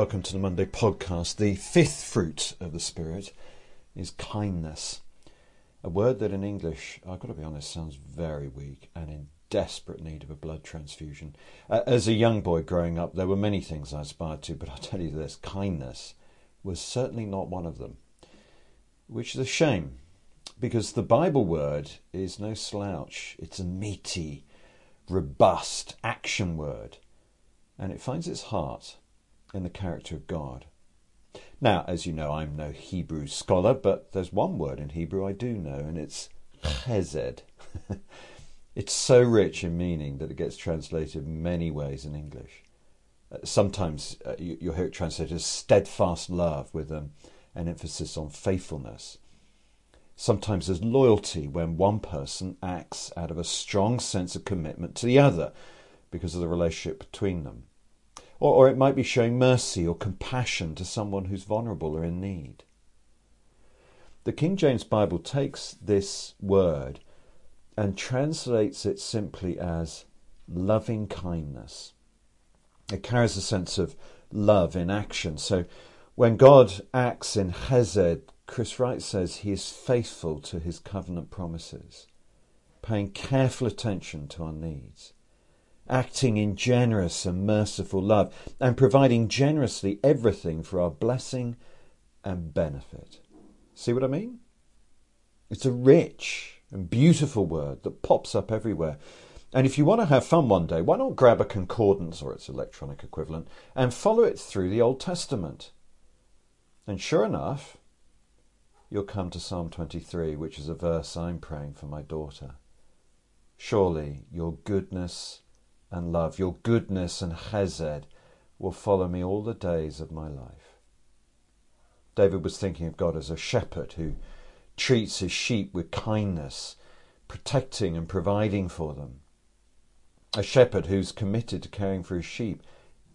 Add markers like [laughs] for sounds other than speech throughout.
Welcome to the Monday podcast. The fifth fruit of the Spirit is kindness. A word that in English, I've got to be honest, sounds very weak and in desperate need of a blood transfusion. Uh, as a young boy growing up, there were many things I aspired to, but I'll tell you this kindness was certainly not one of them, which is a shame because the Bible word is no slouch. It's a meaty, robust action word, and it finds its heart in the character of God. Now, as you know, I'm no Hebrew scholar, but there's one word in Hebrew I do know, and it's chesed. [laughs] it's so rich in meaning that it gets translated many ways in English. Uh, sometimes uh, you, will hear it translated as steadfast love with um, an emphasis on faithfulness. Sometimes as loyalty when one person acts out of a strong sense of commitment to the other because of the relationship between them. Or, or it might be showing mercy or compassion to someone who's vulnerable or in need. The King James Bible takes this word and translates it simply as loving kindness. It carries a sense of love in action. So when God acts in Chesed, Chris Wright says he is faithful to his covenant promises, paying careful attention to our needs acting in generous and merciful love, and providing generously everything for our blessing and benefit. See what I mean? It's a rich and beautiful word that pops up everywhere. And if you want to have fun one day, why not grab a concordance or its electronic equivalent and follow it through the Old Testament? And sure enough, you'll come to Psalm 23, which is a verse I'm praying for my daughter. Surely your goodness and love, your goodness and chesed will follow me all the days of my life. David was thinking of God as a shepherd who treats his sheep with kindness, protecting and providing for them. A shepherd who's committed to caring for his sheep,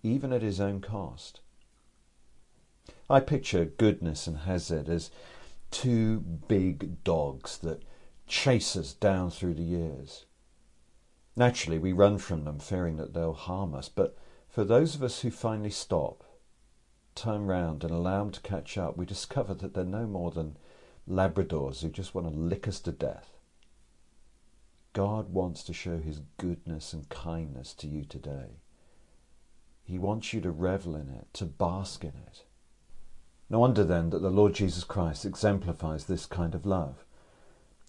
even at his own cost. I picture goodness and Hesed as two big dogs that chase us down through the years. Naturally, we run from them, fearing that they'll harm us. But for those of us who finally stop, turn round, and allow them to catch up, we discover that they're no more than Labradors who just want to lick us to death. God wants to show his goodness and kindness to you today. He wants you to revel in it, to bask in it. No wonder then that the Lord Jesus Christ exemplifies this kind of love.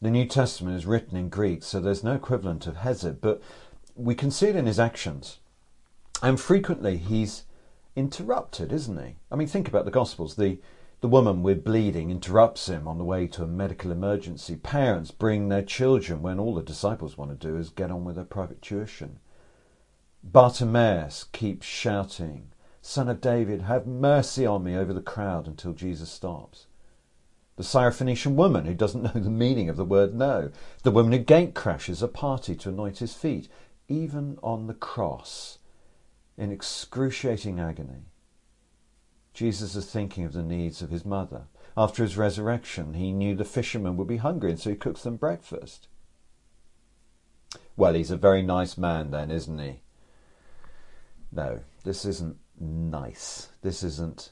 The New Testament is written in Greek, so there's no equivalent of Hesed, but we can see it in his actions. And frequently he's interrupted, isn't he? I mean, think about the Gospels. The, the woman with bleeding interrupts him on the way to a medical emergency. Parents bring their children when all the disciples want to do is get on with their private tuition. Bartimaeus keeps shouting, Son of David, have mercy on me over the crowd until Jesus stops the Syrophoenician woman who doesn't [laughs] know the meaning of the word no, the woman who gate crashes a party to anoint his feet, even on the cross, in excruciating agony. Jesus is thinking of the needs of his mother. After his resurrection, he knew the fishermen would be hungry, and so he cooks them breakfast. Well, he's a very nice man, then, isn't he? No, this isn't nice. This isn't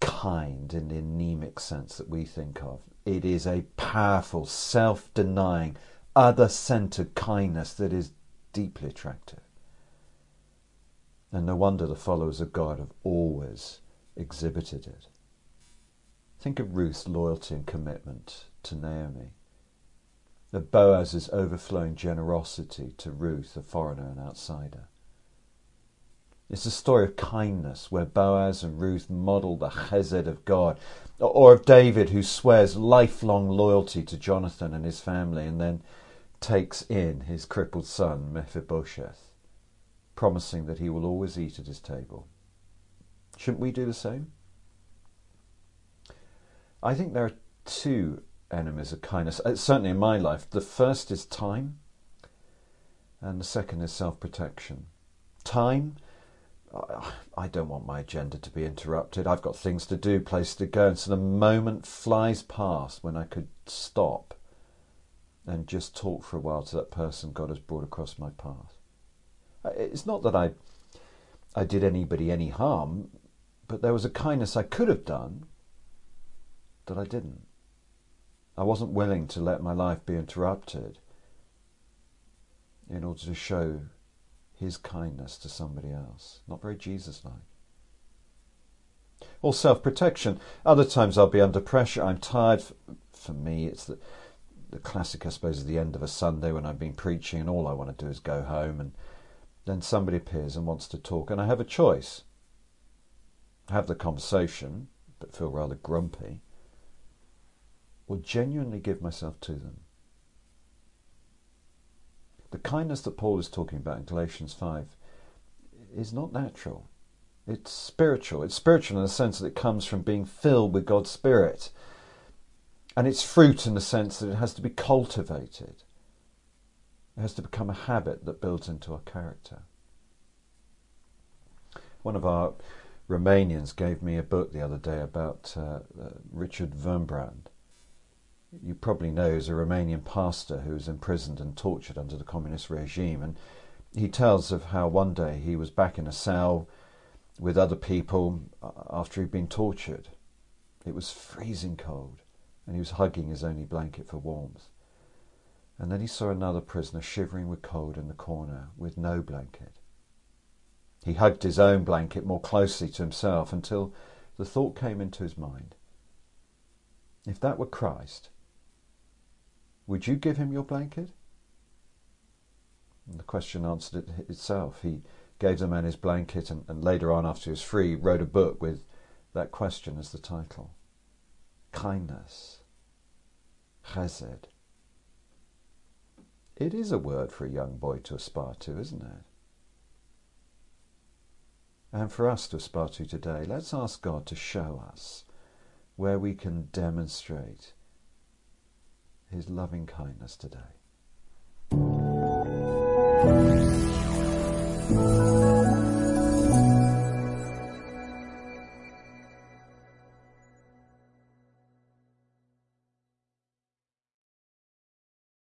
kind in the anemic sense that we think of. It is a powerful, self denying, other centered kindness that is deeply attractive. And no wonder the followers of God have always exhibited it. Think of Ruth's loyalty and commitment to Naomi, of Boaz's overflowing generosity to Ruth, a foreigner and outsider it's a story of kindness where Boaz and Ruth model the chesed of God, or of David who swears lifelong loyalty to Jonathan and his family and then takes in his crippled son Mephibosheth, promising that he will always eat at his table. Shouldn't we do the same? I think there are two enemies of kindness, uh, certainly in my life. The first is time, and the second is self protection. Time I don't want my agenda to be interrupted. I've got things to do, places to go. And so the moment flies past when I could stop and just talk for a while to that person God has brought across my path. Uh, it's not that I, I did anybody any harm. But there was a kindness I could have done that I didn't. I wasn't willing to let my life be interrupted in order to show his kindness to somebody else. Not very Jesus like. Or self protection. Other times I'll be under pressure. I'm tired. For me, it's the, the classic, I suppose, at the end of a Sunday when I've been preaching and all I want to do is go home. And then somebody appears and wants to talk. And I have a choice have the conversation, but feel rather grumpy, or genuinely give myself to them. The kindness that Paul is talking about in Galatians 5 is not natural. It's spiritual. It's spiritual in the sense that it comes from being filled with God's Spirit. And it's fruit in the sense that it has to be cultivated. It has to become a habit that builds into our character. One of our Romanians gave me a book the other day about uh, uh, Richard Wurmbrand. You probably know is a Romanian pastor who was imprisoned and tortured under the communist regime. And he tells of how one day he was back in a cell with other people uh, after he'd been tortured. It was freezing cold, and he was hugging his only blanket for warmth. And then he saw another prisoner shivering with cold in the corner with no blanket. He hugged his own blanket more closely to himself until the thought came into his mind if that were Christ, would you give him your blanket? And the question answered it itself. He gave the man his blanket and, and later on, after he was free, wrote a book with that question as the title Kindness. Chesed. It is a word for a young boy to aspire to, isn't it? and for us to aspire to today, let's ask God to show us where we can demonstrate His loving kindness today.